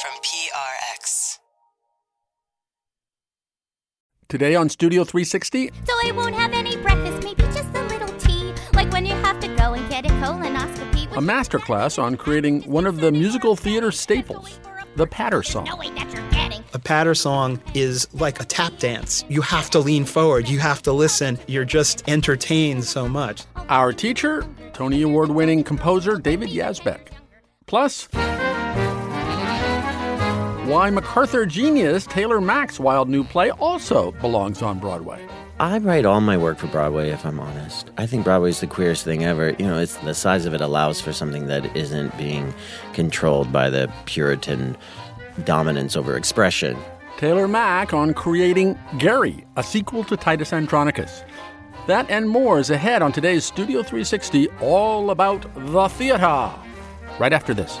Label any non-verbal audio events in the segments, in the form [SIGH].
from PRX. Today on Studio 360, So I won't have any breakfast, maybe just a little tea. Like when you have to go and get a colonoscopy. a masterclass on creating one of the musical theater staples, the patter song. Knowing that you're getting. A patter song is like a tap dance. You have to lean forward, you have to listen. You're just entertained so much. Our teacher, Tony Award winning composer David Yazbek. Plus, why MacArthur genius Taylor Mac's wild new play also belongs on Broadway. I write all my work for Broadway, if I'm honest. I think Broadway's the queerest thing ever. You know, it's the size of it allows for something that isn't being controlled by the Puritan dominance over expression. Taylor Mac on creating Gary, a sequel to Titus Andronicus. That and more is ahead on today's Studio 360, all about the theater. Right after this.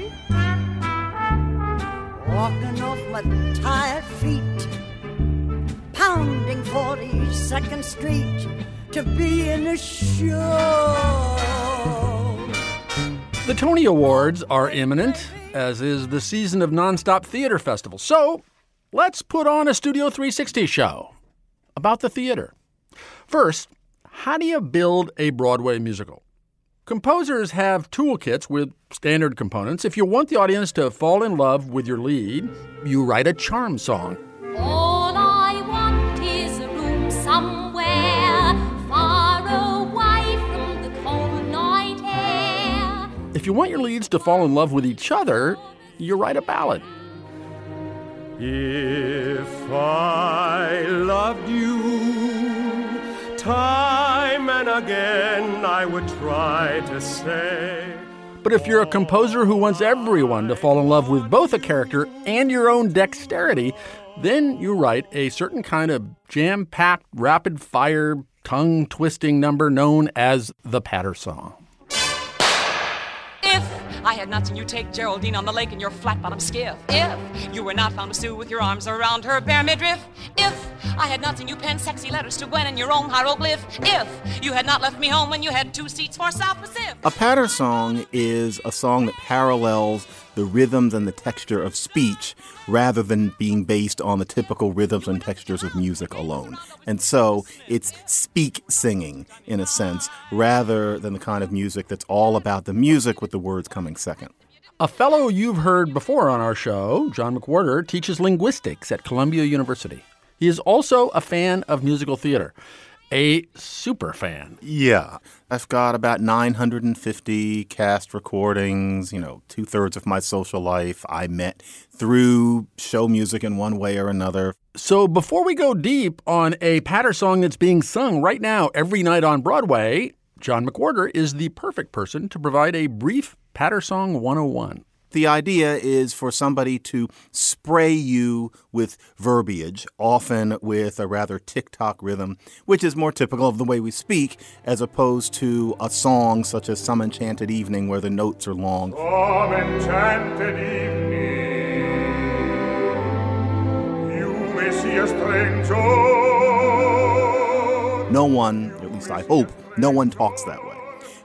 Walking off my tired feet. Pounding 42nd Street to be in a show. The Tony Awards are imminent, as is the season of nonstop theater festivals. So let's put on a Studio 360 show about the theater. First, how do you build a Broadway musical? Composers have toolkits with standard components. If you want the audience to fall in love with your lead, you write a charm song. All I want is a room somewhere far away from the cold night air. If you want your leads to fall in love with each other, you write a ballad. If I loved you time and again, I would try to say. But if you're a composer who wants everyone to fall in love with both a character and your own dexterity, then you write a certain kind of jam packed, rapid fire, tongue twisting number known as the patter song. I had not seen you take Geraldine on the lake in your flat bottom skiff. If you were not found to Sue with your arms around her bare midriff. If I had not seen you pen sexy letters to Gwen in your own hieroglyph. If you had not left me home when you had two seats for South Pacific. A patter song is a song that parallels the rhythms and the texture of speech rather than being based on the typical rhythms and textures of music alone. And so it's speak singing, in a sense, rather than the kind of music that's all about the music with the words coming second. A fellow you've heard before on our show, John McWhorter, teaches linguistics at Columbia University. He is also a fan of musical theater, a super fan. Yeah. I've got about 950 cast recordings, you know, two thirds of my social life I met through show music in one way or another. So before we go deep on a patter song that's being sung right now every night on Broadway, John McWhorter is the perfect person to provide a brief patter song 101. The idea is for somebody to spray you with verbiage, often with a rather tick tock rhythm, which is more typical of the way we speak, as opposed to a song such as Some Enchanted Evening where the notes are long. Some enchanted evening, you may see a stranger. No one, at least I hope, no one talks that way.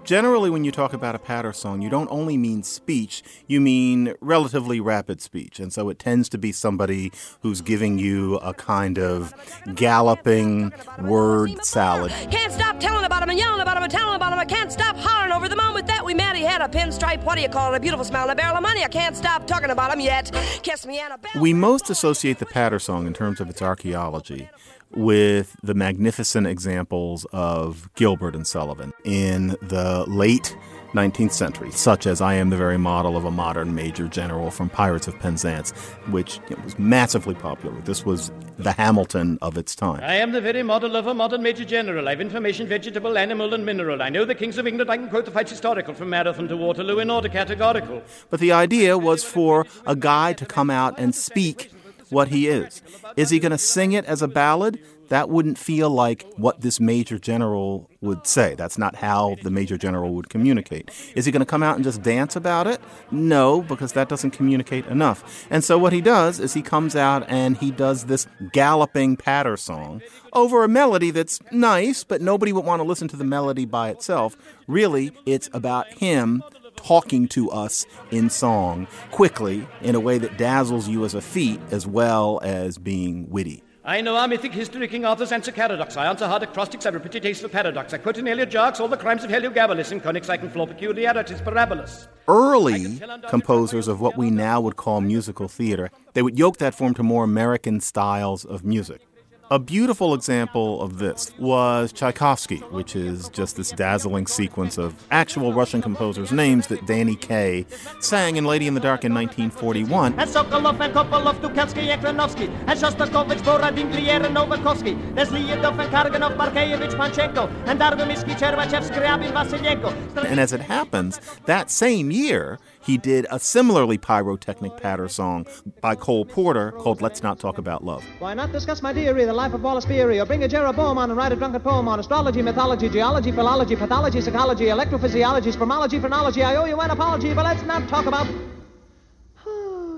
Generally, when you talk about a patter song, you don't only mean speech, you mean relatively rapid speech. And so it tends to be somebody who's giving you a kind of galloping word salad. Can't stop telling about him and yelling about him and telling about him. I can't stop hollering over the moment that we met. He had a pinstripe, what do you call it? A beautiful smile a barrel of money. I can't stop talking about him yet. Kiss me, Annabelle. We most associate the patter song in terms of its archaeology with the magnificent examples of Gilbert and Sullivan in the late 19th century, such as I Am the Very Model of a Modern Major General from Pirates of Penzance, which was massively popular. This was the Hamilton of its time. I am the very model of a modern Major General. I've information, vegetable, animal, and mineral. I know the kings of England. I can quote the fights historical from Marathon to Waterloo in order categorical. But the idea was for a guy to come out and speak what he is. Is he going to sing it as a ballad? That wouldn't feel like what this major general would say. That's not how the major general would communicate. Is he going to come out and just dance about it? No, because that doesn't communicate enough. And so what he does is he comes out and he does this galloping patter song over a melody that's nice, but nobody would want to listen to the melody by itself. Really, it's about him talking to us in song quickly in a way that dazzles you as a feat as well as being witty. I know our mythic history, King Arthur's answer paradox. I answer hard acrostics, I pretty taste for paradox. I quote in Eliot all the crimes of Heliogabalus, in conics I can floor peculiarities parabolas. Early composers of what we now would call musical theater, they would yoke that form to more American styles of music. A beautiful example of this was Tchaikovsky, which is just this dazzling sequence of actual Russian composers' names that Danny Kaye sang in Lady in the Dark in 1941. And Sokolov and Kopolov, and Kranovsky, and Shostakovich, Borodin, Glier and Novakovsky, there's and Karganov, Panchenko, and Dargomisky, Chervachev, Skriabin, Vasilyenko. And as it happens, that same year, he did a similarly pyrotechnic patter song by Cole Porter called Let's Not Talk About Love. Why not discuss my dearie, the life of Wallace Beery, or bring a Jeroboam on and write a drunken poem on astrology, mythology, geology, philology, pathology, psychology, electrophysiology, spermology, phrenology. I owe you an apology, but let's not talk about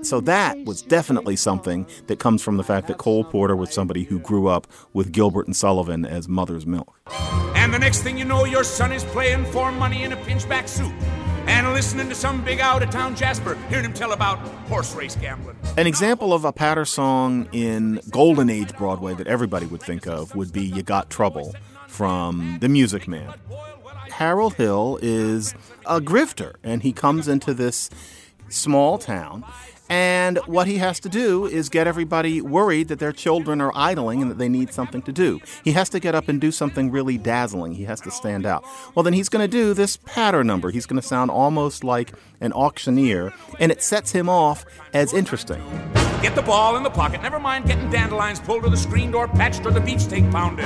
so that was definitely something that comes from the fact that Cole Porter was somebody who grew up with Gilbert and Sullivan as mother's milk. And the next thing you know, your son is playing for money in a pinchback suit and listening to some big out of town Jasper, hearing him tell about horse race gambling. An example of a patter song in Golden Age Broadway that everybody would think of would be You Got Trouble from The Music Man. Harold Hill is a grifter, and he comes into this small town and what he has to do is get everybody worried that their children are idling and that they need something to do. He has to get up and do something really dazzling. He has to stand out. Well, then he's going to do this patter number. He's going to sound almost like an auctioneer, and it sets him off as interesting. Get the ball in the pocket. Never mind getting dandelions pulled or the screen door patched or the beach beefsteak pounded.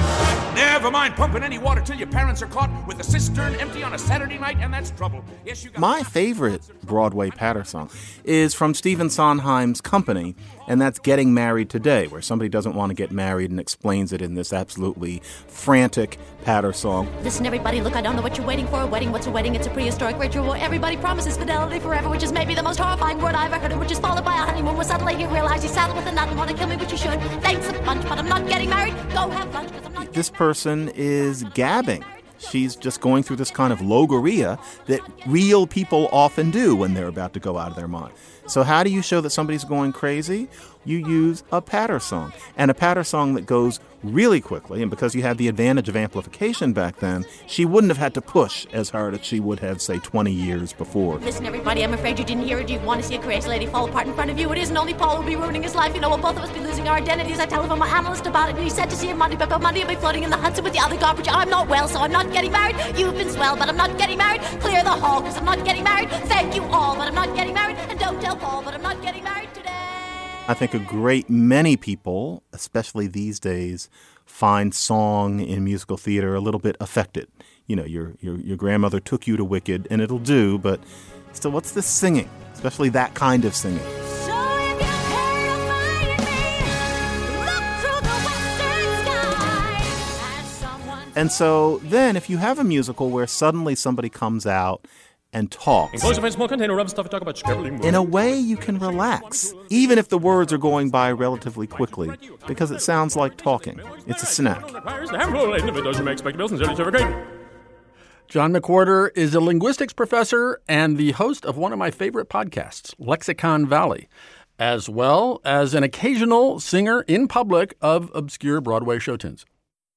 Never mind pumping any water till your parents are caught with the cistern empty on a Saturday night, and that's trouble. Yes, you got My favorite Broadway patter song is from Stephen Sondheim's Company, and that's Getting Married Today, where somebody doesn't want to get married and explains it in this absolutely frantic patter song. Listen, everybody, look, I don't know what you're waiting for. A wedding, what's a wedding? It's a prehistoric ritual where everybody promises fidelity forever, which is maybe the most horrifying word I ever heard, which is followed by a honeymoon where suddenly you realize you saddled with a nut and want to kill me, but you should. Thanks a bunch, but I'm not getting married. Go have lunch, because I'm not. This person is gabbing. She's just going through this kind of logorrhea that real people often do when they're about to go out of their mind. So, how do you show that somebody's going crazy? You use a patter song, and a patter song that goes really quickly. And because you had the advantage of amplification back then, she wouldn't have had to push as hard as she would have, say, 20 years before. Listen, everybody, I'm afraid you didn't hear it. You want to see a crazy lady fall apart in front of you. It isn't only Paul who'll be ruining his life. You know, we'll both of us be losing our identities. I telephoned my analyst about it, and he said to see him Monday, but Monday I'll be floating in the Hudson with the other garbage. I'm not well, so I'm not getting married. You've been swell, but I'm not getting married. Clear the hall, because I'm not getting married. Thank you all, but I'm not getting married. And don't tell Paul, but I'm not getting married. I think a great many people, especially these days, find song in musical theater a little bit affected. You know, your your your grandmother took you to Wicked, and it'll do, but still, what's this singing? Especially that kind of singing. And so then, if you have a musical where suddenly somebody comes out and talks. In a way, you can relax, even if the words are going by relatively quickly, because it sounds like talking. It's a snack. John McWhorter is a linguistics professor and the host of one of my favorite podcasts, Lexicon Valley, as well as an occasional singer in public of obscure Broadway show tunes.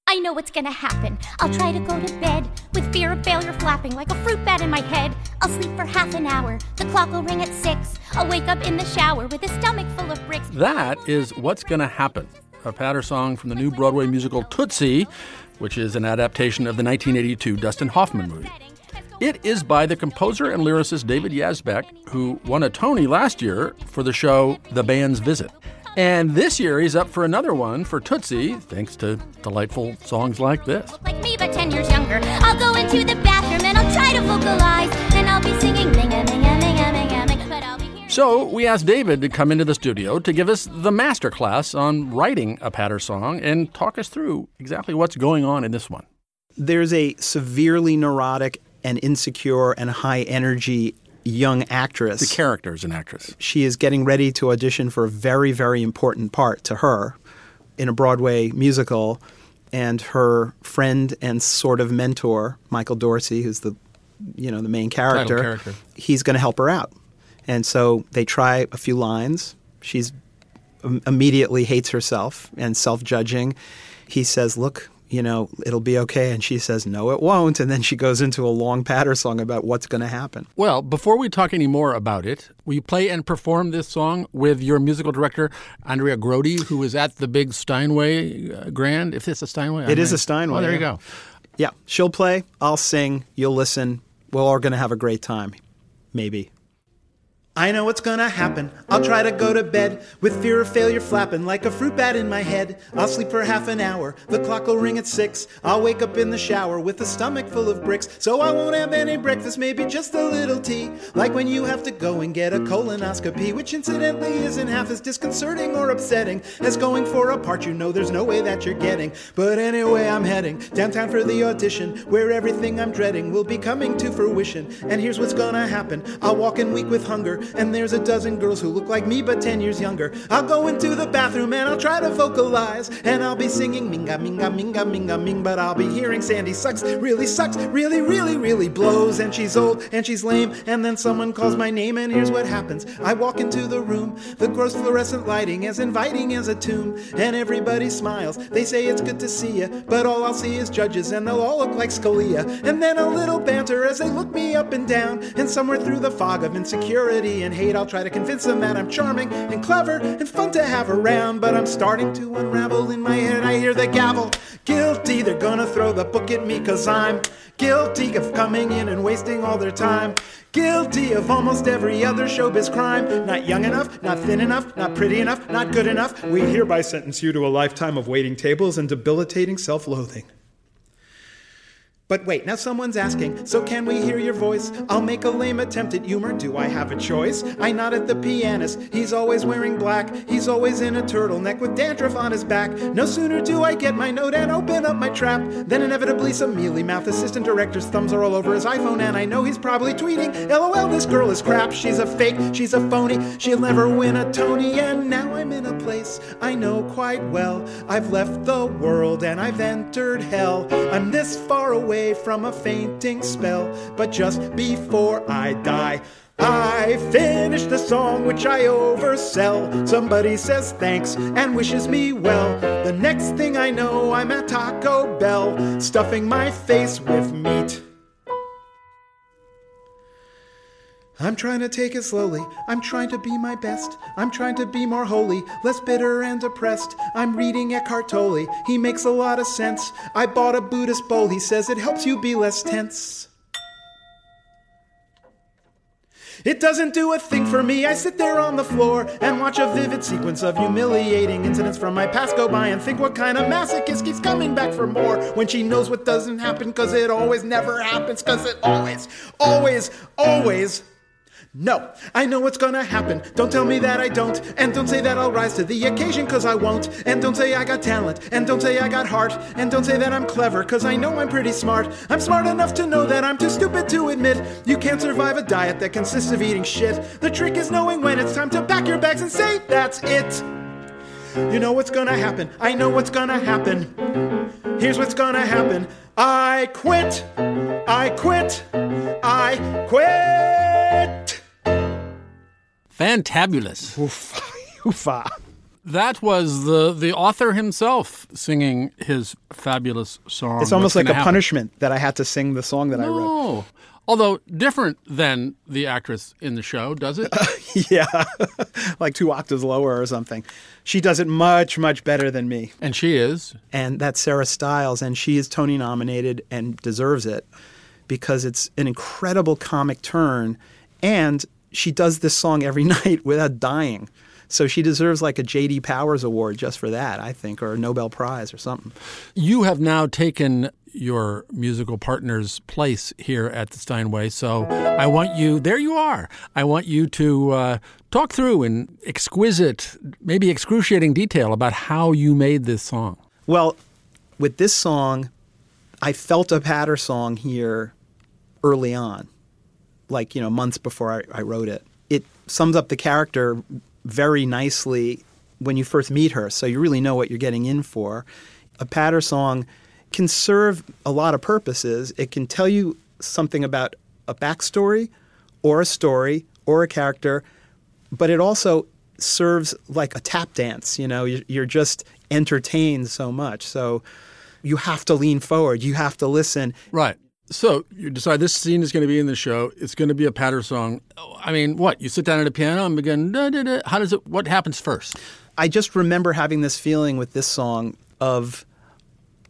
I know what's gonna happen. I'll try to go to bed with fear of failure flapping like a fruit bat in my head. I'll sleep for half an hour. The clock will ring at six. I'll wake up in the shower with a stomach full of bricks. That is What's Gonna Happen, a patter song from the new Broadway musical Tootsie, which is an adaptation of the 1982 Dustin Hoffman movie. It is by the composer and lyricist David Yazbek, who won a Tony last year for the show The Band's Visit. And this year he's up for another one for Tootsie, thanks to delightful songs like this. Like me, but 10 years younger. I'll go into the bathroom and I'll try to vocalize. And I'll be singing minga, minga, minga, minga, minga. But I'll be here. So we asked David to come into the studio to give us the master class on writing a patter song and talk us through exactly what's going on in this one. There's a severely neurotic and insecure and high energy young actress. The character is an actress. She is getting ready to audition for a very, very important part to her in a Broadway musical. And her friend and sort of mentor, Michael Dorsey, who's the you know the main character, character. he's going to help her out. And so they try a few lines. She's immediately hates herself and self-judging. He says, "Look, you know, it'll be okay. And she says, no, it won't. And then she goes into a long patter song about what's going to happen. Well, before we talk any more about it, will you play and perform this song with your musical director, Andrea Grody, who is at the big Steinway uh, Grand? If it's a Steinway? It is a Steinway. Oh, there you go. Yeah. She'll play, I'll sing, you'll listen. We're all going to have a great time. Maybe. I know what's gonna happen. I'll try to go to bed with fear of failure flapping like a fruit bat in my head. I'll sleep for half an hour. The clock will ring at six. I'll wake up in the shower with a stomach full of bricks. So I won't have any breakfast, maybe just a little tea. Like when you have to go and get a colonoscopy, which incidentally isn't half as disconcerting or upsetting as going for a part you know there's no way that you're getting. But anyway, I'm heading downtown for the audition where everything I'm dreading will be coming to fruition. And here's what's gonna happen I'll walk in weak with hunger and there's a dozen girls who look like me but 10 years younger. I'll go into the bathroom and I'll try to vocalize, and I'll be singing minga, minga, minga, minga, ming, but I'll be hearing Sandy sucks, really sucks, really, really, really blows, and she's old and she's lame, and then someone calls my name, and here's what happens. I walk into the room, the gross fluorescent lighting as inviting as a tomb, and everybody smiles. They say it's good to see you, but all I'll see is judges, and they'll all look like Scalia, and then a little banter as they look me up and down, and somewhere through the fog of insecurity and hate, I'll try to convince them that I'm charming and clever and fun to have around. But I'm starting to unravel in my head. I hear the gavel. Guilty, they're gonna throw the book at me cause I'm guilty of coming in and wasting all their time. Guilty of almost every other showbiz crime. Not young enough, not thin enough, not pretty enough, not good enough. We hereby sentence you to a lifetime of waiting tables and debilitating self loathing. But wait, now someone's asking, so can we hear your voice? I'll make a lame attempt at humor. Do I have a choice? I nod at the pianist. He's always wearing black. He's always in a turtleneck with dandruff on his back. No sooner do I get my note and open up my trap than inevitably some mealy mouth assistant director's thumbs are all over his iPhone, and I know he's probably tweeting, LOL, this girl is crap. She's a fake. She's a phony. She'll never win a Tony, and now I'm in a place I know quite well. I've left the world and I've entered hell. I'm this far away from a fainting spell, but just before I die, I finish the song which I oversell. Somebody says thanks and wishes me well. The next thing I know, I'm at Taco Bell, stuffing my face with meat. I'm trying to take it slowly. I'm trying to be my best. I'm trying to be more holy, less bitter and depressed. I'm reading Eckhart Tolle. He makes a lot of sense. I bought a Buddhist bowl. He says it helps you be less tense. It doesn't do a thing for me. I sit there on the floor and watch a vivid sequence of humiliating incidents from my past go by and think what kind of masochist keeps coming back for more when she knows what doesn't happen because it always never happens because it always, always, always no, I know what's gonna happen. Don't tell me that I don't. And don't say that I'll rise to the occasion, cause I won't. And don't say I got talent. And don't say I got heart. And don't say that I'm clever, cause I know I'm pretty smart. I'm smart enough to know that I'm too stupid to admit you can't survive a diet that consists of eating shit. The trick is knowing when it's time to pack your bags and say, that's it. You know what's gonna happen. I know what's gonna happen. Here's what's gonna happen. I quit. I quit. I quit. Fantabulous. [LAUGHS] Oofa. Oofa. Ah. That was the, the author himself singing his fabulous song. It's almost like a Happen. punishment that I had to sing the song that I wrote. Although different than the actress in the show, does it? [LAUGHS] yeah, [LAUGHS] like two octaves lower or something. She does it much, much better than me. And she is. And that's Sarah Stiles, and she is Tony nominated and deserves it because it's an incredible comic turn and she does this song every [LAUGHS] night without dying. So she deserves like a J.D. Powers Award just for that, I think, or a Nobel Prize or something. You have now taken your musical partner's place here at the Steinway. So I want you, there you are. I want you to uh, talk through in exquisite, maybe excruciating detail about how you made this song. Well, with this song, I felt a patter song here early on, like, you know, months before I, I wrote it. It sums up the character very nicely when you first meet her, so you really know what you're getting in for. A patter song can serve a lot of purposes. It can tell you something about a backstory or a story or a character, but it also serves like a tap dance. You know, you're just entertained so much. So you have to lean forward. You have to listen. Right. So you decide this scene is going to be in the show. It's going to be a patter song. I mean, what? You sit down at a piano and begin. Da, da, da. How does it? What happens first? I just remember having this feeling with this song of,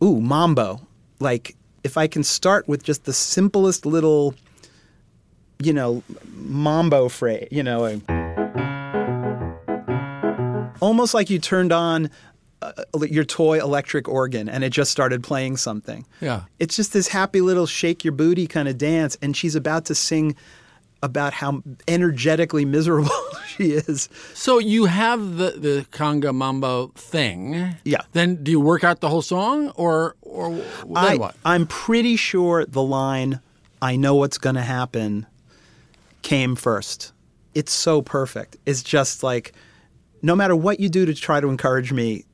ooh, mambo. Like if I can start with just the simplest little, you know, mambo phrase. You know, mm. almost like you turned on uh, your toy electric organ and it just started playing something. Yeah. It's just this happy little shake your booty kind of dance and she's about to sing about how energetically miserable [LAUGHS] she is. So you have the the conga mambo thing. Yeah. Then do you work out the whole song or or then I, what? I'm pretty sure the line I know what's going to happen came first. It's so perfect. It's just like no matter what you do to try to encourage me,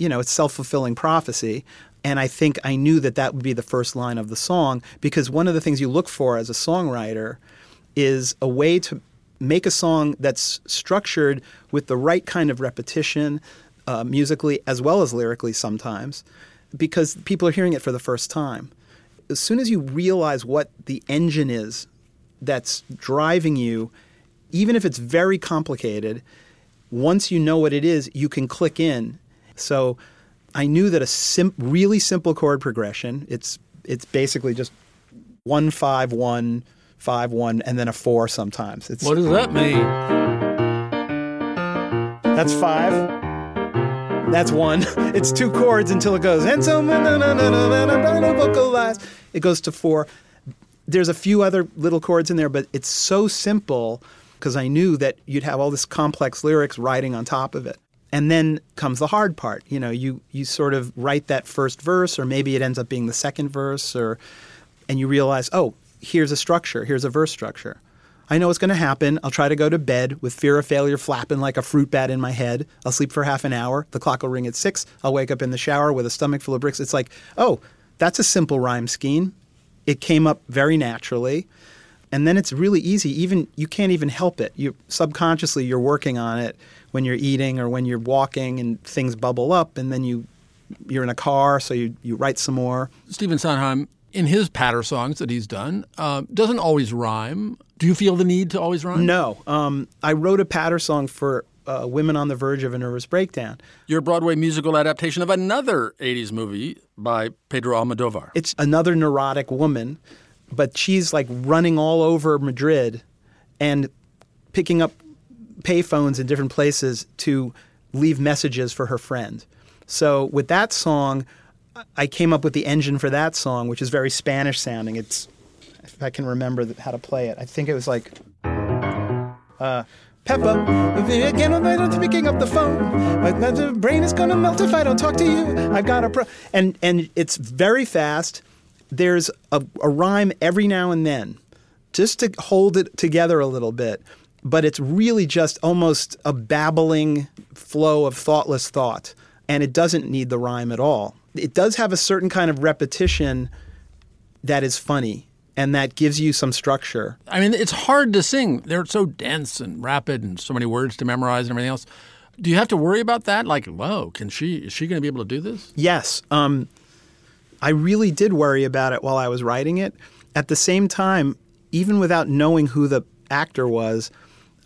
you know, it's self fulfilling prophecy. And I think I knew that that would be the first line of the song because one of the things you look for as a songwriter is a way to make a song that's structured with the right kind of repetition uh, musically as well as lyrically sometimes because people are hearing it for the first time. As soon as you realize what the engine is that's driving you, even if it's very complicated, once you know what it is, you can click in so I knew that a sim- really simple chord progression, it's it's basically just one five one five one and then a four sometimes. It's, what does that mean? That's five. That's one. [LAUGHS] It's two chords until it goes and so vocalize. It goes to four. There's a few other little chords in there, but it's so simple because I knew that you'd have all this complex lyrics riding on top of it. And then comes the hard part. You know, you you sort of write that first verse, or maybe it ends up being the second verse, or and you realize, oh, here's a structure, here's a verse structure. I know what's going to happen. I'll try to go to bed with fear of failure flapping like a fruit bat in my head. I'll sleep for half an hour. The clock will ring at six. I'll wake up in the shower with a stomach full of bricks. It's like, oh, that's a simple rhyme scheme. It came up very naturally. And then it's really easy. Even you can't even help it. You subconsciously you're working on it when you're eating or when you're walking and things bubble up and then you you're in a car so you, you write some more. Stephen Sondheim, in his patter songs that he's done, uh, doesn't always rhyme. Do you feel the need to always rhyme? No. Um, I wrote a patter song for uh, Women on the Verge of a Nervous Breakdown. Your Broadway musical adaptation of another 80s movie by Pedro Almodovar. It's another neurotic woman, but she's like running all over Madrid and picking up payphones in different places to leave messages for her friend. So with that song, I came up with the engine for that song, which is very Spanish sounding. It's if I can remember how to play it. I think it was like uh, Peppa, again I'm picking up the phone. My brain is gonna melt if I don't talk to you. I've got a pro, and and it's very fast. There's a, a rhyme every now and then, just to hold it together a little bit but it's really just almost a babbling flow of thoughtless thought. And it doesn't need the rhyme at all. It does have a certain kind of repetition that is funny and that gives you some structure. I mean, it's hard to sing. They're so dense and rapid and so many words to memorize and everything else. Do you have to worry about that? Like, whoa, can she, is she going to be able to do this? Yes. Um, I really did worry about it while I was writing it. At the same time, even without knowing who the actor was,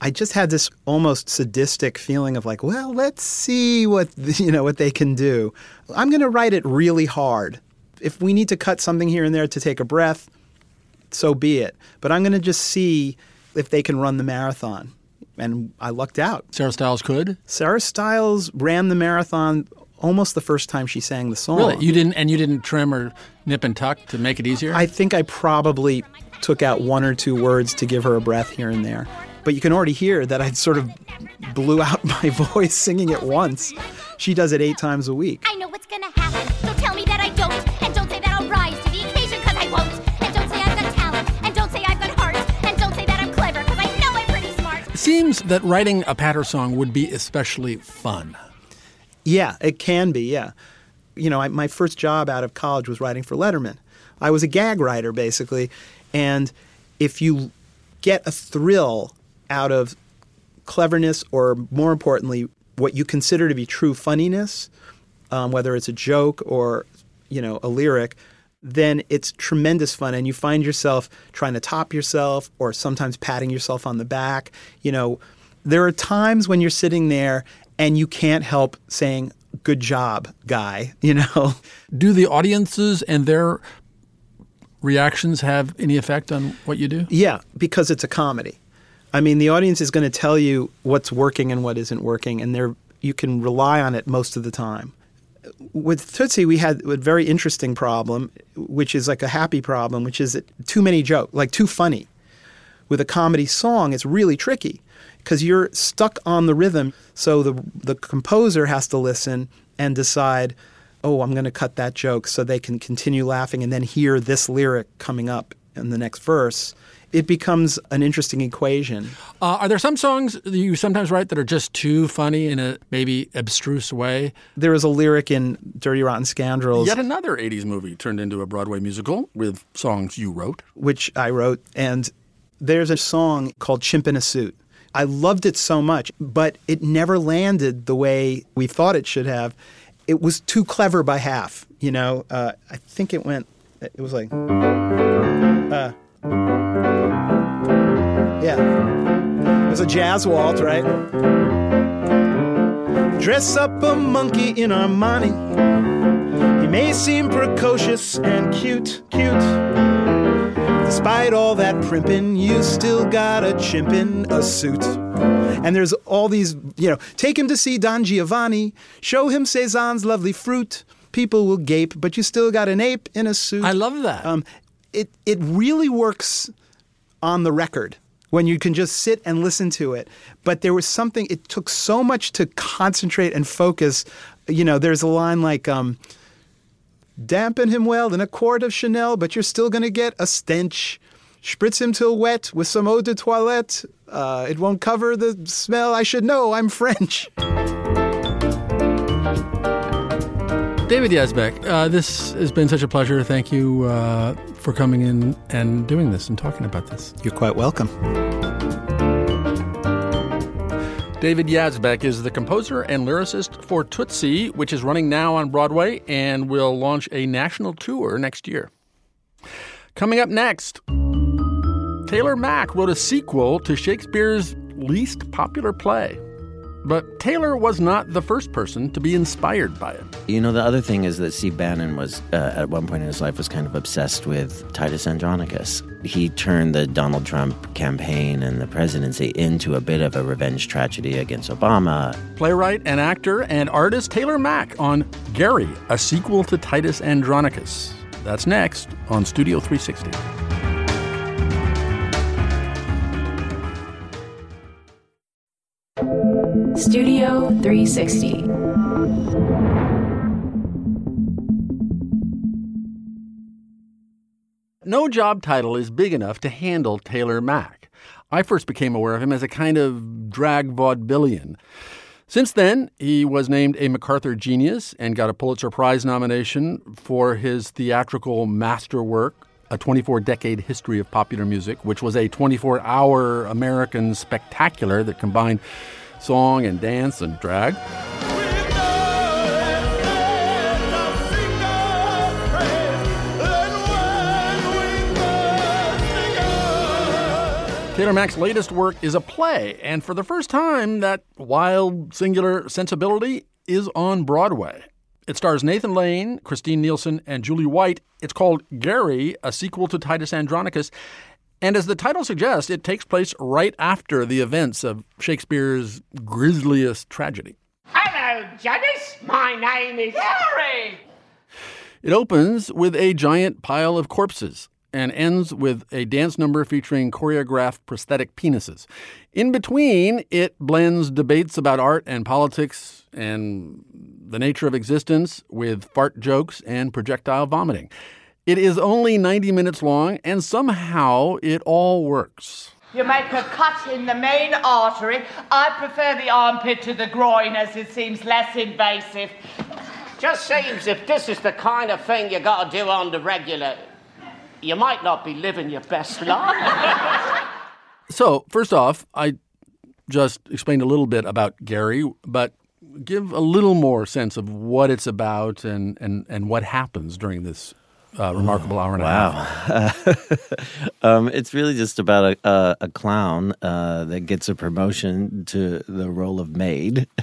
I just had this almost sadistic feeling of like, well, let's see what [LAUGHS] you know what they can do. I'm going to write it really hard. If we need to cut something here and there to take a breath, so be it. But I'm going to just see if they can run the marathon. And I lucked out. Sarah Stiles could? Sarah Stiles ran the marathon almost the first time she sang the song. Really? You didn't and you didn't trim or nip and tuck to make it easier? I think I probably took out one or two words to give her a breath here and there. But you can already hear that I sort of blew out [LAUGHS] my voice singing it once. She does it eight times a week. I know what's gonna happen, so tell me that I don't. And don't say that I'll rise to the occasion, cause I won't. And don't say I've got talent, and don't say I've got heart. And don't say that I'm clever, cause I know I'm pretty smart. It seems that writing a patter song would be especially fun. Yeah, it can be, yeah. You know, I, my first job out of college was writing for Letterman. I was a gag writer, basically. And if you get a thrill out of cleverness, or more importantly, what you consider to be true funniness, um, whether it's a joke or, you know, a lyric, then it's tremendous fun and you find yourself trying to top yourself or sometimes patting yourself on the back. You know, there are times when you're sitting there and you can't help saying, Good job, guy, [LAUGHS] you know. Do the audiences and their reactions have any effect on what you do? Yeah, because it's a comedy. I mean, the audience is going to tell you what's working and what isn't working, and they're, you can rely on it most of the time. With Tootsie, we had a very interesting problem, which is like a happy problem, which is too many jokes, like too funny. With a comedy song, it's really tricky because you're stuck on the rhythm. So the the composer has to listen and decide, oh, I'm going to cut that joke so they can continue laughing and then hear this lyric coming up in the next verse. It becomes an interesting equation. Uh, are there some songs that you sometimes write that are just too funny in a maybe abstruse way? There is a lyric in Dirty Rotten Scoundrels. Yet another 80s movie turned into a Broadway musical with songs you wrote. Which I wrote. And there's a song called Chimp in a Suit. I loved it so much, but it never landed the way we thought it should have. It was too clever by half, you know. Uh, I think it went. It was like. Uh, yeah. It was a jazz waltz, right? Dress up a monkey in Armani. He may seem precocious and cute, cute. Despite all that primping, you still got a chimp in a suit. And there's all these, you know, take him to see Don Giovanni, show him Cezanne's lovely fruit. People will gape, but you still got an ape in a suit. I love that. Um, it it really works on the record when you can just sit and listen to it. But there was something. It took so much to concentrate and focus. You know, there's a line like. Um, Dampen him well in a quart of Chanel, but you're still going to get a stench. Spritz him till wet with some eau de toilette. Uh, it won't cover the smell. I should know. I'm French. David Yazbek, uh, this has been such a pleasure. Thank you uh, for coming in and doing this and talking about this. You're quite welcome. David Yazbek is the composer and lyricist for Tootsie, which is running now on Broadway and will launch a national tour next year. Coming up next, Taylor Mac wrote a sequel to Shakespeare's least popular play. But Taylor was not the first person to be inspired by it. You know, the other thing is that Steve Bannon was, uh, at one point in his life, was kind of obsessed with Titus Andronicus. He turned the Donald Trump campaign and the presidency into a bit of a revenge tragedy against Obama. Playwright and actor and artist Taylor Mac on Gary, a sequel to Titus Andronicus. That's next on Studio 360. Studio 360. No job title is big enough to handle Taylor Mac. I first became aware of him as a kind of drag vaudevillian. Since then, he was named a MacArthur Genius and got a Pulitzer Prize nomination for his theatrical masterwork, A 24 Decade History of Popular Music, which was a 24 hour American spectacular that combined song and dance and drag. Taylor Mac's latest work is a play, and for the first time, that wild, singular sensibility is on Broadway. It stars Nathan Lane, Kristine Nielsen, and Julie White. It's called Gary, a sequel to Titus Andronicus. And as the title suggests, it takes place right after the events of Shakespeare's grisliest tragedy. Hello, Janice. My name is Harry. It opens with a giant pile of corpses and ends with a dance number featuring choreographed prosthetic penises. In between, it blends debates about art and politics and the nature of existence with fart jokes and projectile vomiting. It is only 90 minutes long, and somehow it all works. You make a cut in the main artery. I prefer the armpit to the groin as it seems less invasive. Just seems if this is the kind of thing you gotta do on the regular, you might not be living your best life. [LAUGHS] So, first off, I just explained a little bit about Gary, but give a little more sense of what it's about and, and, and what happens during this uh, remarkable hour and a half. Wow. [LAUGHS] um, it's really just about a, a, a clown uh, that gets a promotion to the role of maid. [LAUGHS]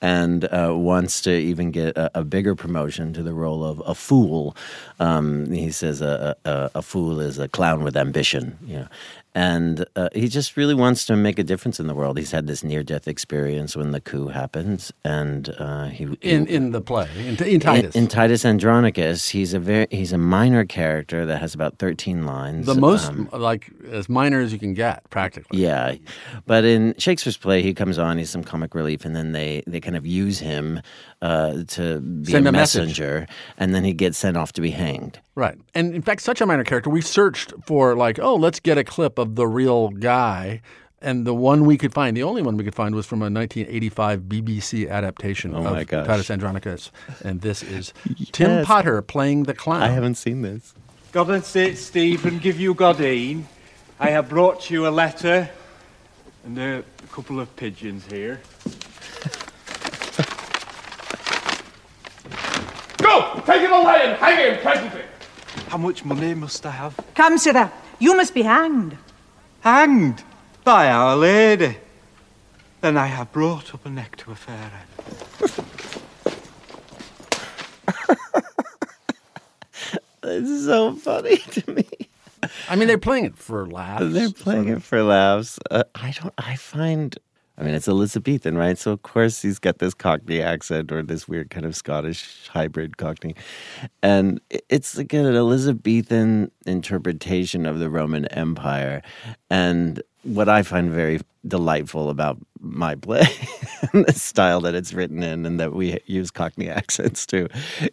And uh, wants to even get a, a, bigger promotion to the role of a fool. Um, he says a, a, a, fool is a clown with ambition. You know, and uh, he just really wants to make a difference in the world. He's had this near-death experience when the coup happens, and uh, he in he, in the play in, in Titus in, in, Titus Andronicus. He's a very he's a minor character that has about thirteen lines. The most um, like as minor as you can get, practically. Yeah, but in Shakespeare's play, he comes on. He's some comic relief, and then they they kind of use him uh, to be Send a, a messenger, and then he gets sent off to be hanged. Right. And in fact, such a minor character, we searched for, like, oh, let's get a clip of the real guy. And the one we could find, the only one we could find, was from a 1985 BBC adaptation oh of gosh. Titus Andronicus. And this is [LAUGHS] Tim. Potter playing the clown. I haven't seen this. God and sit, Steve, and give you Godine. I have brought you a letter and a couple of pigeons here. Go! Take him away and hang him presently! How much money must I have? Come, sirrah, you must be hanged. Hanged? By Our Lady. Then I have brought up a neck to a fair end. [LAUGHS] it's so funny [LAUGHS] to me. I mean, they're playing it for laughs. They're playing it for laughs. Uh, I don't. I find I mean, it's Elizabethan, right? So of course he's got this Cockney accent or this weird kind of Scottish hybrid Cockney, and it's like an Elizabethan interpretation of the Roman Empire. And what I find very delightful about my play [LAUGHS] the style that it's written in and that we use cockney accents to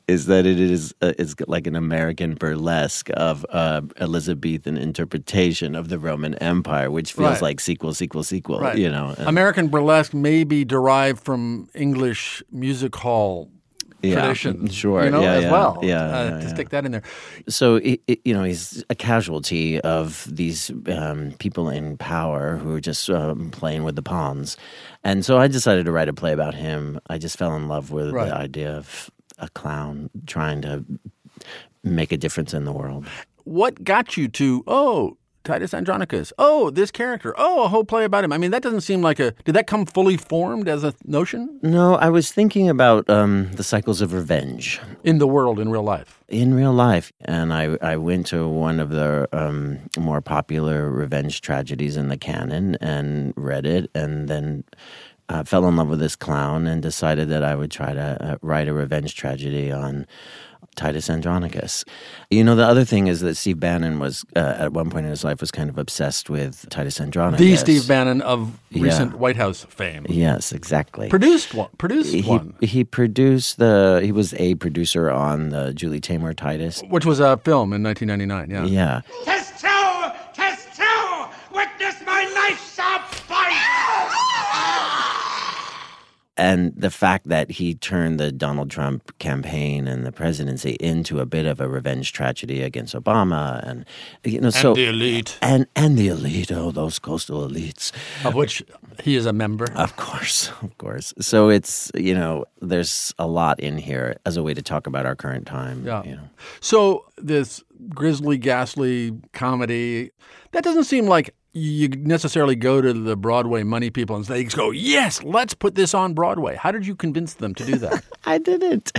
is that it is uh, it's like an american burlesque of uh, elizabethan interpretation of the roman empire which feels Right. like sequel sequel sequel Right. you know and- American burlesque may be derived from English music hall Yeah, tradition, sure, you know, yeah, as yeah, well. yeah, uh, to stick that in there. so it, it- you know he's a casualty of these um, people in power who are just um, playing with the pawns and so i decided to write a play about him i just fell in love with Right. the idea of a clown trying to make a difference in the world What got you to oh Titus Andronicus? Oh, this character. Oh, a whole play about him. I mean, that doesn't seem like a. Did that come fully formed as a notion no i was thinking about um, the cycles of revenge in the world in real life? in real life. And I, I went to one of the um, more popular revenge tragedies in the canon and read it, and then uh, fell in love with this clown and decided that I would try to uh, write a revenge tragedy on. Titus Andronicus. You know, the other thing is that Steve Bannon was, uh, at one point in his life, was kind of obsessed with Titus Andronicus. The Steve Bannon of Yeah. recent White House fame. Yes, exactly. Produced one. Produced he, one, he produced the, he was a producer on the Julie Taymor Titus. which was a film in 1999. Yeah. Yeah. And the fact that he turned the Donald Trump campaign and the presidency into a bit of a revenge tragedy against Obama, and you know, so the elite. and and the elite, oh, those coastal elites, Of which he is a member. of course, [LAUGHS] of course. So it's you know, there's a lot in here as a way to talk about our current time. Yeah. You know. So this grisly, ghastly comedy that doesn't seem like you necessarily go to the Broadway money people and they go, "Yes, let's put this on Broadway." How did you convince them to do that? [LAUGHS] I didn't.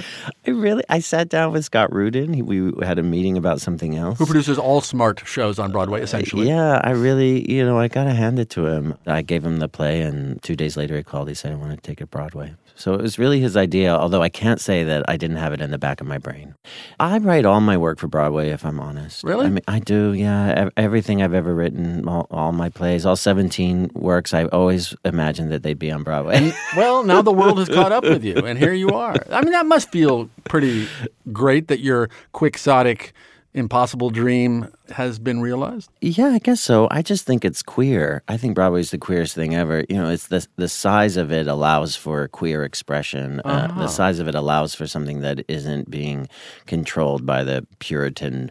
I really. I sat down with Scott Rudin. He, we had a meeting about something else. Who produces all smart shows on Broadway, uh, essentially? Yeah, I really, you know, I gotta hand it to him. I gave him the play, and two days later he called. He said, "I want to take it Broadway." So it was really his idea, although I can't say that I didn't have it in the back of my brain. I write all my work for Broadway, if I'm honest. Really? I mean, I do, yeah. Everything I've ever written, all, all my plays, all 17 works, I always imagined that they'd be on Broadway. And, well, now the world has caught up with [LAUGHS] you, and here you are. I mean, that must feel pretty great that your quixotic impossible dream has been realized? Yeah, I guess so. I just think it's queer. I think Broadway's the queerest thing ever. You know, it's the the size of it allows for queer expression. Uh, Uh-huh. the size of it allows for something that isn't being controlled by the Puritan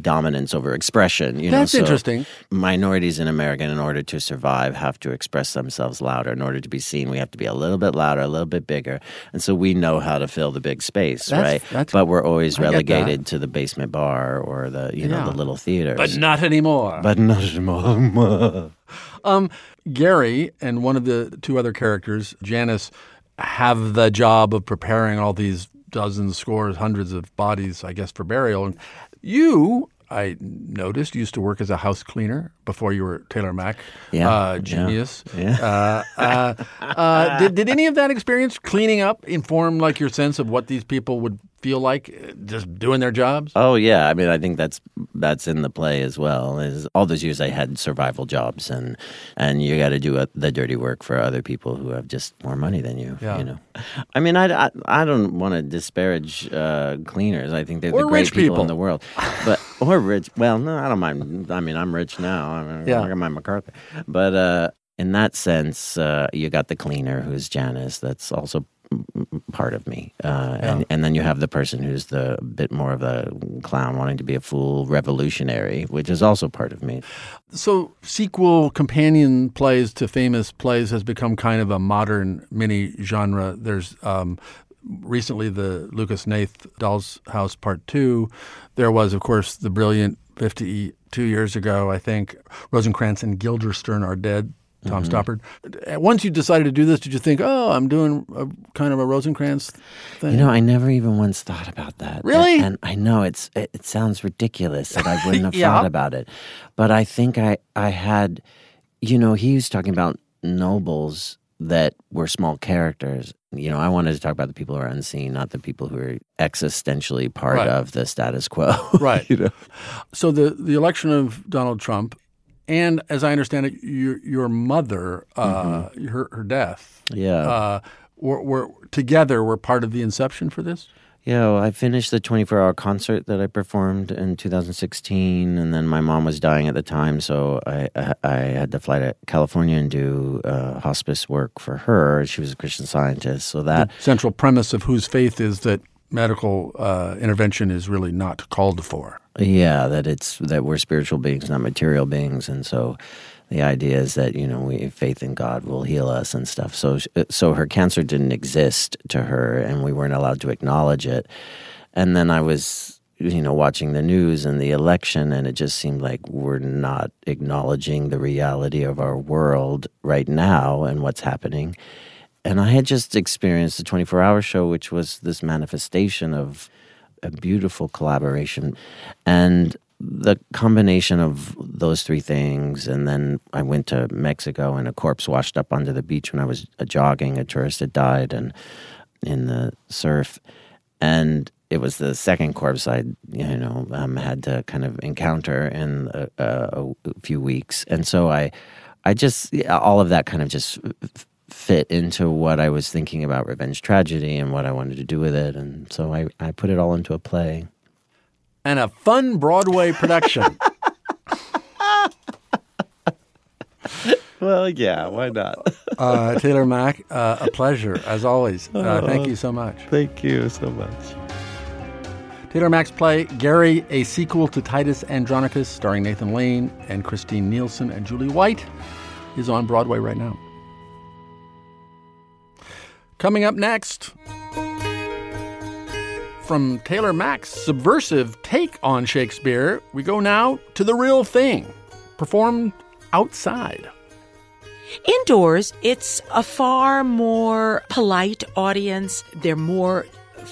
dominance over expression. You know, That's So interesting. Minorities in America, in order to survive, have to express themselves louder. In order to be seen, we have to be a little bit louder, a little bit bigger, and so we know how to fill the big space, That's- right? that's- but we're always I relegated to the basement bar or the you know the little theaters. But not anymore. But not anymore. [LAUGHS] Um, Gary and one of the two other characters, Janice, have the job of preparing all these dozens, scores, hundreds of bodies, I guess, for burial. And you, I noticed, used to work as a house cleaner before you were Taylor Mac. Yeah, uh, yeah, genius. yeah. Uh, uh, uh, did, did any of that experience cleaning up inform like your sense of what these people would feel like uh, just doing their jobs? Oh yeah, I mean, I think that's that's in the play as well. Is all those years I had survival jobs, and and you got to do a, the dirty work for other people who have just more money than you. Yeah. You know, I mean, I, I, I don't want to disparage uh, cleaners. I think they're Or the great people, people. in the world, [LAUGHS] but or rich. Well, no, I don't mind. I mean, I'm rich now. I mean, Yeah. I got my MacArthur, but uh, in that sense, uh, you got the cleaner who's Janice. That's also part of me. Uh, Yeah. and, and then you have the person who's the bit more of a clown wanting to be a fool revolutionary, which is also part of me. So, sequel companion plays to famous plays has become kind of a modern mini genre. There's um, recently the Lucas Hnath Doll's House Part Two. There was, of course, the brilliant 52 years ago, I think, Rosencrantz and Guildenstern are dead. Tom Mhm. Stoppard. Once you decided to do this, did you think, "Oh, I'm doing a, kind of a Rosencrantz thing"? You know, I never even once thought about that. Really? And, and I know it's it, it sounds ridiculous that I wouldn't have [LAUGHS] Yeah. thought about it, but I think I I had, you know, he was talking about nobles that were small characters. You know, I wanted to talk about the people who are unseen, not the people who are existentially part Right. of the status quo. [LAUGHS] right. you know. So the the election of Donald Trump, and as I understand it, your your mother, uh, her her death, Mm-hmm. Yeah. uh, were, were together were part of the inception for this. Yeah, well, I finished the 24 hour concert that I performed in 2016, and then my mom was dying at the time, so I I, I had to fly to California and do uh, hospice work for her. She was a Christian scientist, so that the central premise of whose faith is that medical uh, intervention is really not called for. Yeah, that it's that we're spiritual beings, not material beings, and so the idea is that you know we faith in God will heal us and stuff. So uh, so her cancer didn't exist to her, and we weren't allowed to acknowledge it. And then I was you know watching the news and the election, and it just seemed like we're not acknowledging the reality of our world right now and what's happening. And I had just experienced the 24 hour show, which was this manifestation of a beautiful collaboration. And the combination of those three things, and then I went to Mexico and a corpse washed up onto the beach when I was uh, jogging. A tourist had died and in the surf. And it was the second corpse I, you know, um, had to kind of encounter in a, a, a few weeks. And so I, I just, all of that kind of just fit into what I was thinking about revenge tragedy and what I wanted to do with it. And so I, I put it all into a play. And a fun Broadway production. [LAUGHS] Well, yeah, why not? uh, Taylor Mac, uh, a pleasure as always. Uh, thank you so much. Thank you so much. Taylor Mac's play Gary, a sequel to Titus Andronicus, starring Nathan Lane and Kristine Nielsen and Julie White, is on Broadway right now. Coming up next, from Taylor Mac's subversive take on Shakespeare, we go now to the real thing, performed outside? Indoors, it's a far more polite audience. They're more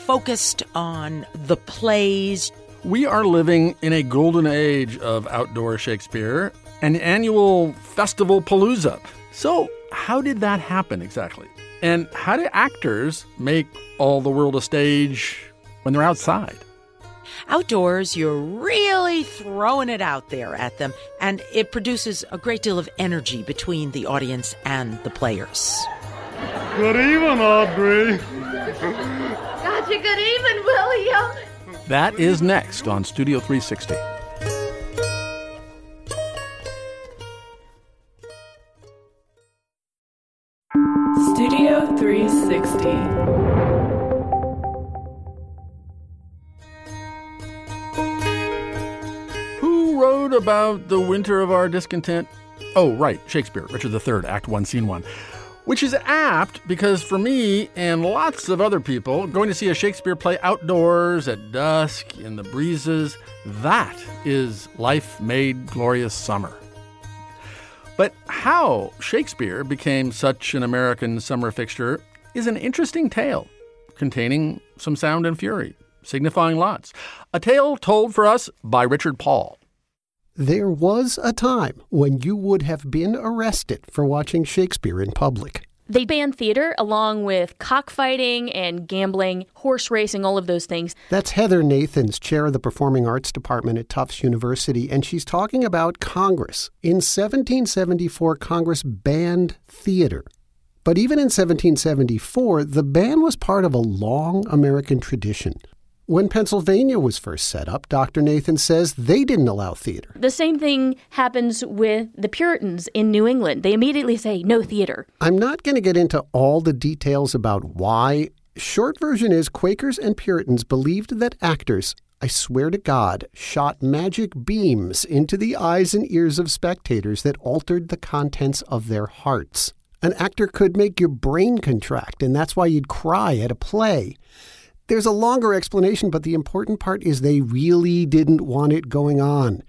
focused on the plays. We are living in a golden age of outdoor Shakespeare, an annual festival palooza. So, how did that happen exactly? And how do actors make all the world a stage when they're outside? Outdoors, you're really throwing it out there at them, and it produces a great deal of energy between the audience and the players. Good evening, Audrey. Gotcha, good evening, William. That is next on Studio 360. Studio 360. Who wrote about the winter of our discontent? Oh, right, Shakespeare, Richard III, Act 1, Scene 1. Which is apt because for me and lots of other people, going to see a Shakespeare play outdoors at dusk in the breezes, that is life made glorious summer. But how Shakespeare became such an American summer fixture is an interesting tale containing some sound and fury, signifying lots. A tale told for us by Richard Paul. There was a time when you would have been arrested for watching Shakespeare in public. They banned theater along with cockfighting and gambling, horse racing, all of those things. That's Heather Nathans, chair of the Performing Arts Department at Tufts University, and she's talking about Congress. In 1774, Congress banned theater. But even in 1774, the ban was part of a long American tradition. When Pennsylvania was first set up, Dr. Nathans says they didn't allow theater. The same thing happens with the Puritans in New England. They immediately say no theater. I'm not going to get into all the details about why. Short version is Quakers and Puritans believed that actors, I swear to God, shot magic beams into the eyes and ears of spectators that altered the contents of their hearts. An actor could make your brain contract, and that's why you'd cry at a play. There's a longer explanation, but the important part is they really didn't want it going on.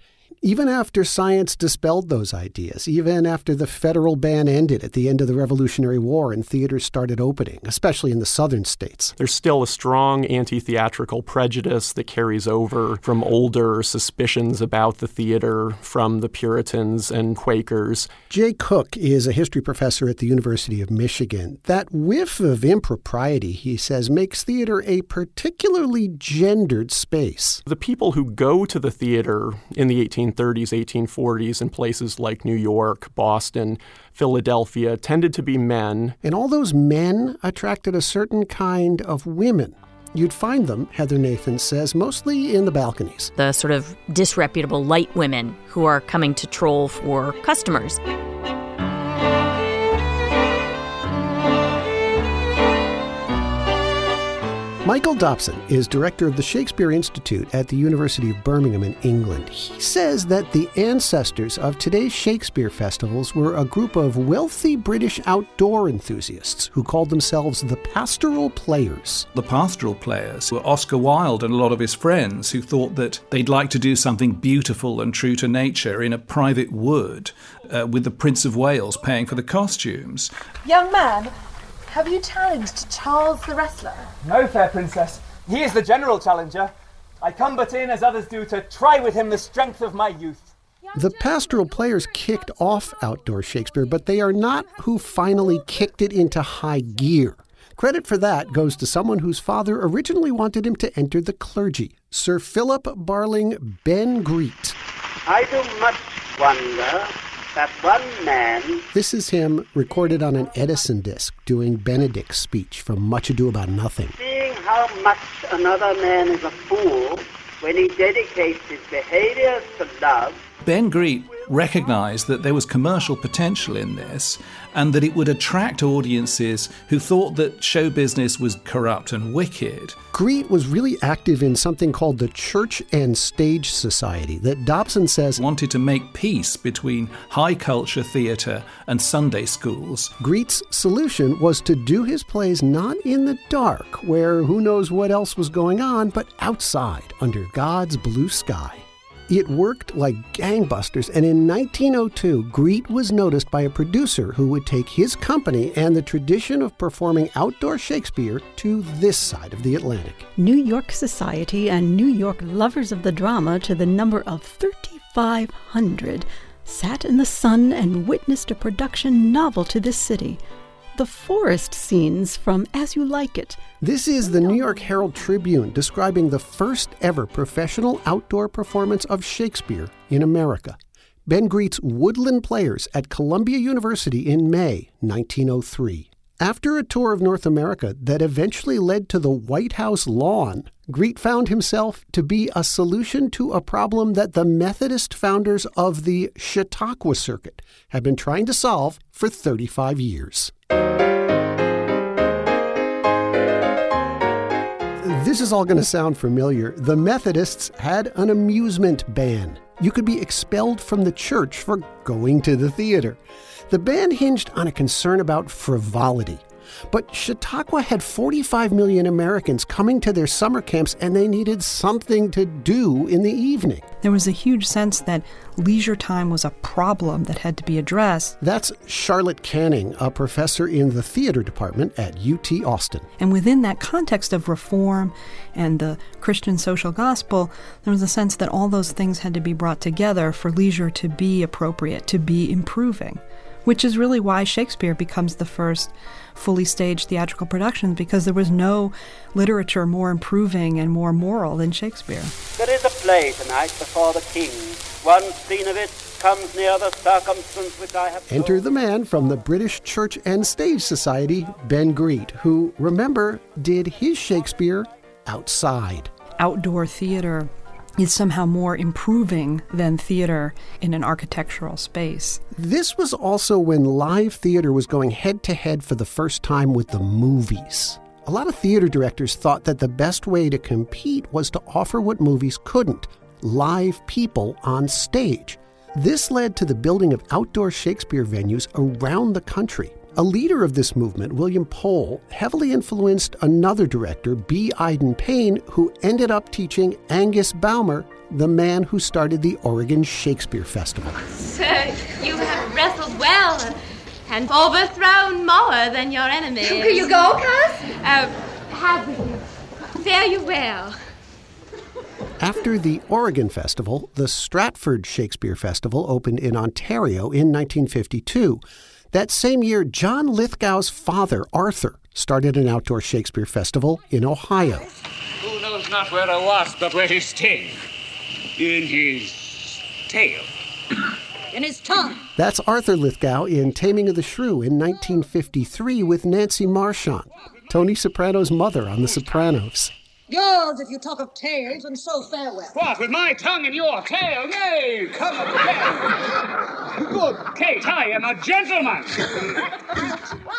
Even after science dispelled those ideas, even after the federal ban ended at the end of the Revolutionary War and theaters started opening, especially in the southern states. There's still a strong anti theatrical prejudice that carries over from older suspicions about the theater from the Puritans and Quakers. Jay Cook is a history professor at the University of Michigan. That whiff of impropriety, he says, makes theater a particularly gendered space. The people who go to the theater in the 18 1830s, 1840s in places like New York, Boston, Philadelphia tended to be men. And all those men attracted a certain kind of women. You'd find them, Heather Nathans says, mostly in the balconies. The sort of disreputable light women who are coming to troll for customers. Michael Dobson is director of the Shakespeare Institute at the University of Birmingham in England. He says that the ancestors of today's Shakespeare festivals were a group of wealthy British outdoor enthusiasts who called themselves the Pastoral Players. The Pastoral Players were Oscar Wilde and a lot of his friends who thought that they'd like to do something beautiful and true to nature in a private wood uh, with the Prince of Wales paying for the costumes. Young man, have you challenged Charles the wrestler? No, fair princess. He is the general challenger. I come but in as others do to try with him the strength of my youth. The pastoral players kicked off outdoor Shakespeare, but they are not who finally kicked it into high gear. Credit for that goes to someone whose father originally wanted him to enter the clergy, Sir Philip Barling Ben Greet. I do much wonder that one man. This is him recorded on an Edison disc doing Benedick's speech from Much Ado About Nothing. Seeing how much another man is a fool when he dedicates his behaviors to love. Ben Greet recognized that there was commercial potential in this and that it would attract audiences who thought that show business was corrupt and wicked. Greet was really active in something called the Church and Stage Society that Dobson says wanted to make peace between high culture theatre and Sunday schools. Greet's solution was to do his plays not in the dark, where who knows what else was going on, but outside under God's blue sky. It worked like gangbusters, and in 1902, Greet was noticed by a producer who would take his company and the tradition of performing outdoor Shakespeare to this side of the Atlantic. New York society and New York lovers of the drama to the number of 3,500 sat in the sun and witnessed a production novel to this city the forest scenes from As You Like It. This is the New York Herald Tribune describing the first ever professional outdoor performance of Shakespeare in America. Ben Greet's Woodland Players at Columbia University in May 1903. After a tour of North America that eventually led to the White House lawn, Greet found himself to be a solution to a problem that the Methodist founders of the Chautauqua Circuit had been trying to solve for 35 years. This is all going to sound familiar. The Methodists had an amusement ban. You could be expelled from the church for going to the theater. The ban hinged on a concern about frivolity. But Chautauqua had 45 million Americans coming to their summer camps and they needed something to do in the evening. There was a huge sense that leisure time was a problem that had to be addressed. That's Charlotte Canning, a professor in the theater department at UT Austin. And within that context of reform and the Christian social gospel, there was a sense that all those things had to be brought together for leisure to be appropriate, to be improving which is really why Shakespeare becomes the first fully staged theatrical productions because there was no literature more improving and more moral than Shakespeare. There is a play tonight before the king. One scene of it comes near the circumstance which I have. Enter the man from the British Church and Stage Society, Ben Greet, who, remember, did his Shakespeare outside. Outdoor theater is somehow more improving than theater in an architectural space. This was also when live theater was going head to head for the first time with the movies. A lot of theater directors thought that the best way to compete was to offer what movies couldn't live people on stage. This led to the building of outdoor Shakespeare venues around the country. A leader of this movement, William Poel, heavily influenced another director, B. Iden Payne, who ended up teaching Angus Bowmer, the man who started the Oregon Shakespeare Festival. Sir, you have wrestled well and overthrown more than your enemies. Can you go, Cass? Uh, have you? Fare you well. After the Oregon Festival, the Stratford Shakespeare Festival opened in Ontario in 1952. That same year, John Lithgow's father, Arthur, started an outdoor Shakespeare festival in Ohio. Who knows not where a wasp but where his sting? In his tail. [COUGHS] In his tongue. That's Arthur Lithgow in Taming of the Shrew in 1953 with Nancy Marchand, Tony Soprano's mother on The Sopranos. Yours, if you talk of tails, and so farewell. What, with my tongue in your tail? Yay! Come again! Good Kate, I am a gentleman!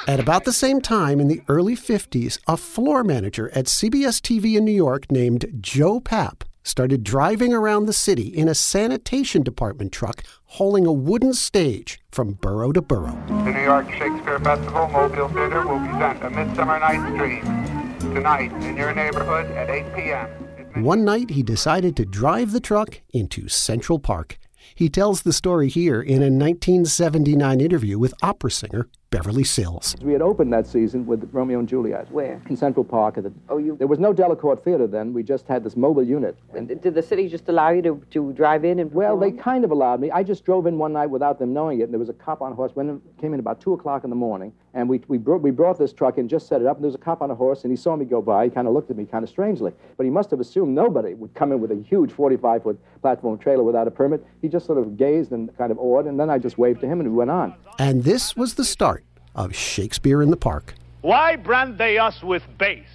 At about the same time, in the early 50s, a floor manager at CBS TV in New York named Joe Papp started driving around the city in a sanitation department truck hauling a wooden stage from borough to borough. The New York Shakespeare Festival Mobile Theater will present A Midsummer Night's Dream tonight in your neighborhood at 8 p.m. One night, he decided to drive the truck into Central Park. He tells the story here in a 1979 interview with opera singer Beverly Sills. We had opened that season with Romeo and Juliet. Where? In Central Park. At the, oh, you. There was no Delacorte Theater then. We just had this mobile unit. And did the city just allow you to, to drive in and? Well, they kind of allowed me. I just drove in one night without them knowing it, and there was a cop on a horse. When came in about two o'clock in the morning, and we we brought we brought this truck and just set it up, and there was a cop on a horse, and he saw me go by. He kind of looked at me kind of strangely, but he must have assumed nobody would come in with a huge 45 foot platform trailer without a permit. He just sort of gazed and kind of awed, and then I just waved to him, and we went on. And this was the start of Shakespeare in the Park. Why brand they us with base?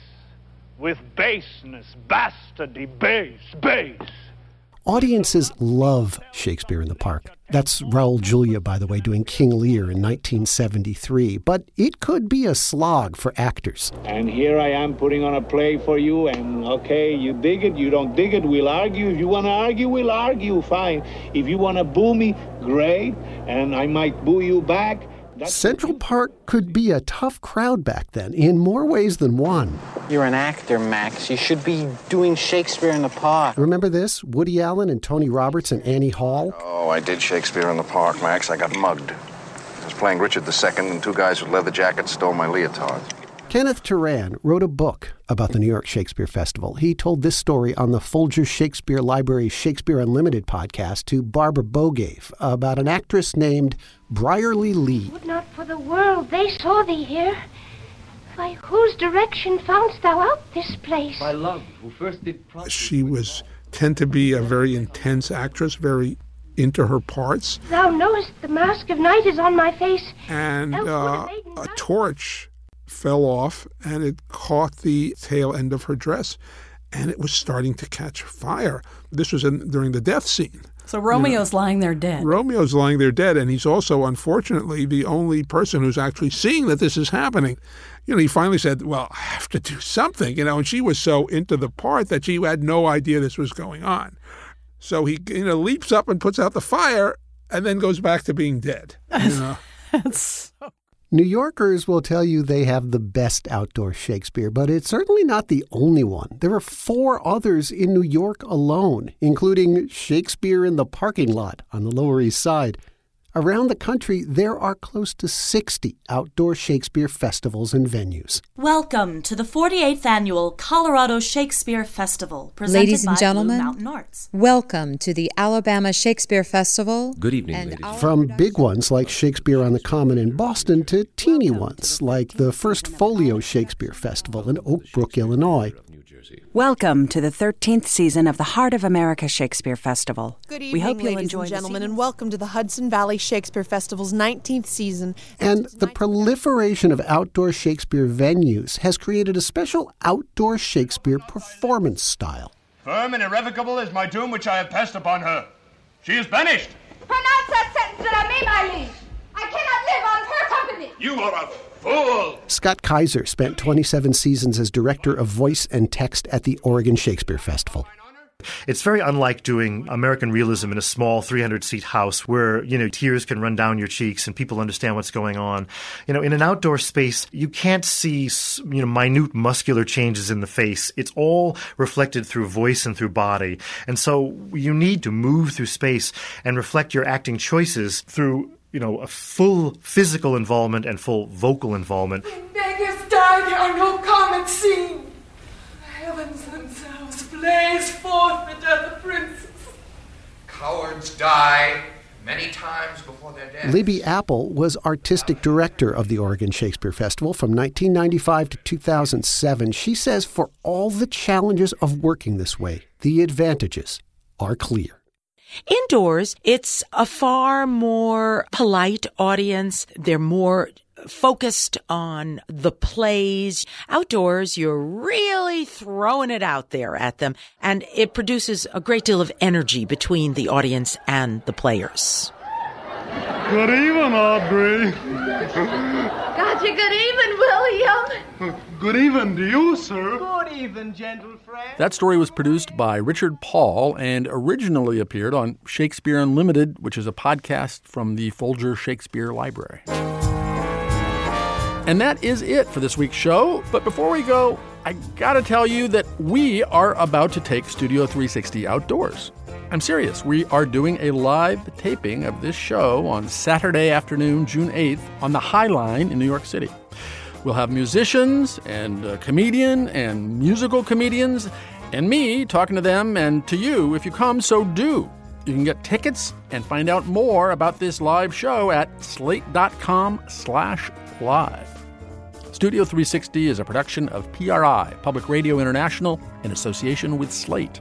With baseness, bastardy, base, base. Audiences love Shakespeare in the Park. That's Raul Julia, by the way, doing King Lear in 1973. But it could be a slog for actors. And here I am putting on a play for you, and okay, you dig it, you don't dig it, we'll argue. If you want to argue, we'll argue, fine. If you want to boo me, great, and I might boo you back. Central Park could be a tough crowd back then in more ways than one. You're an actor, Max. You should be doing Shakespeare in the Park. Remember this? Woody Allen and Tony Roberts and Annie Hall? Oh, I did Shakespeare in the Park, Max. I got mugged. I was playing Richard II, and two guys with leather jackets stole my leotard. Kenneth Turan wrote a book about the New York Shakespeare Festival. He told this story on the Folger Shakespeare Library Shakespeare Unlimited podcast to Barbara Bogaev about an actress named Brierly Lee. Would not for the world they saw thee here. By whose direction foundst thou out this place? By love, who first did She was tend to be a very intense actress, very into her parts. Thou knowest the mask of night is on my face. And uh, a torch fell off and it caught the tail end of her dress and it was starting to catch fire. This was in, during the death scene. So Romeo's you know, lying there dead. Romeo's lying there dead, and he's also, unfortunately, the only person who's actually seeing that this is happening. You know, he finally said, "Well, I have to do something," you know, and she was so into the part that she had no idea this was going on. So he, you know, leaps up and puts out the fire, and then goes back to being dead. You know? [LAUGHS] That's so New Yorkers will tell you they have the best outdoor Shakespeare, but it's certainly not the only one. There are four others in New York alone, including Shakespeare in the Parking Lot on the Lower East Side, Around the country, there are close to 60 outdoor Shakespeare festivals and venues. Welcome to the 48th annual Colorado Shakespeare Festival, presented Ladies and by gentlemen, Blue Mountain Arts. welcome to the Alabama Shakespeare Festival. Good evening, ladies. From big ones like Shakespeare on the Common in Boston to teeny ones like the first Folio Shakespeare Festival in Oak Brook, Illinois. Welcome to the 13th season of the Heart of America Shakespeare Festival. Good evening, we hope you'll ladies enjoy and gentlemen, and welcome to the Hudson Valley Shakespeare Festival's 19th season. And the proliferation of outdoor Shakespeare venues has created a special outdoor Shakespeare performance style. Firm and irrevocable is my doom which I have passed upon her. She is banished. Pronounce that sentence and I may, my liege. I cannot live on her company. You are a fool. Scott Kaiser spent 27 seasons as director of voice and text at the Oregon Shakespeare Festival. It's very unlike doing American realism in a small 300 seat house where, you know, tears can run down your cheeks and people understand what's going on. You know, in an outdoor space, you can't see, you know, minute muscular changes in the face. It's all reflected through voice and through body. And so you need to move through space and reflect your acting choices through you know, a full physical involvement and full vocal involvement. When beggars die, there are no common scene. The heavens themselves blaze forth the death of princes. Cowards die many times before their death. Libby Appel was artistic director of the Oregon Shakespeare Festival from 1995 to 2007. She says for all the challenges of working this way, the advantages are clear. Indoors, it's a far more polite audience. They're more focused on the plays. Outdoors, you're really throwing it out there at them, and it produces a great deal of energy between the audience and the players. Good evening, Audrey. Gotcha, good evening, William. [LAUGHS] Good evening to you, sir. Good evening, gentle friend. That story was produced by Richard Paul and originally appeared on Shakespeare Unlimited, which is a podcast from the Folger Shakespeare Library. And that is it for this week's show. But before we go, I gotta tell you that we are about to take Studio 360 outdoors. I'm serious. We are doing a live taping of this show on Saturday afternoon, June 8th, on the High Line in New York City. We'll have musicians and a comedian and musical comedians and me talking to them and to you if you come, so do. You can get tickets and find out more about this live show at slate.com slash live. Studio 360 is a production of PRI, Public Radio International, in association with Slate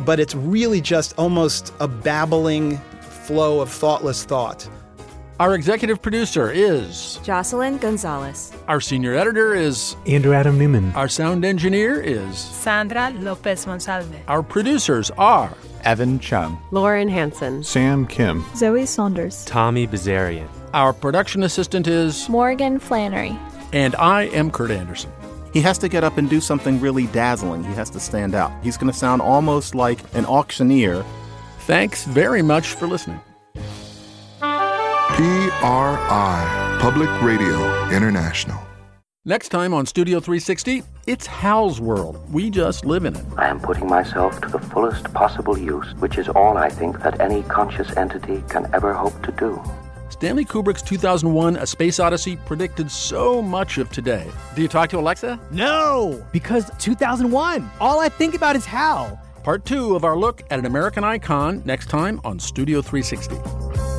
but it's really just almost a babbling flow of thoughtless thought. Our executive producer is Jocelyn Gonzalez. Our senior editor is Andrew Adam Newman. Our sound engineer is Sandra Lopez Monsalve. Our producers are Evan Chung, Lauren Hanson, Sam Kim, Zoe Saunders, Tommy Bazarian. Our production assistant is Morgan Flannery. And I am Kurt Andersen. He has to get up and do something really dazzling. He has to stand out. He's going to sound almost like an auctioneer. Thanks very much for listening. PRI. Public Radio International. Next time on Studio 360, it's Hal's world. We just live in it. I am putting myself to the fullest possible use, which is all I think that any conscious entity can ever hope to do. Stanley Kubrick's 2001 A Space Odyssey predicted so much of today. Do you talk to Alexa? No, because 2001. All I think about is Hal. Part two of our look at an American icon next time on Studio 360.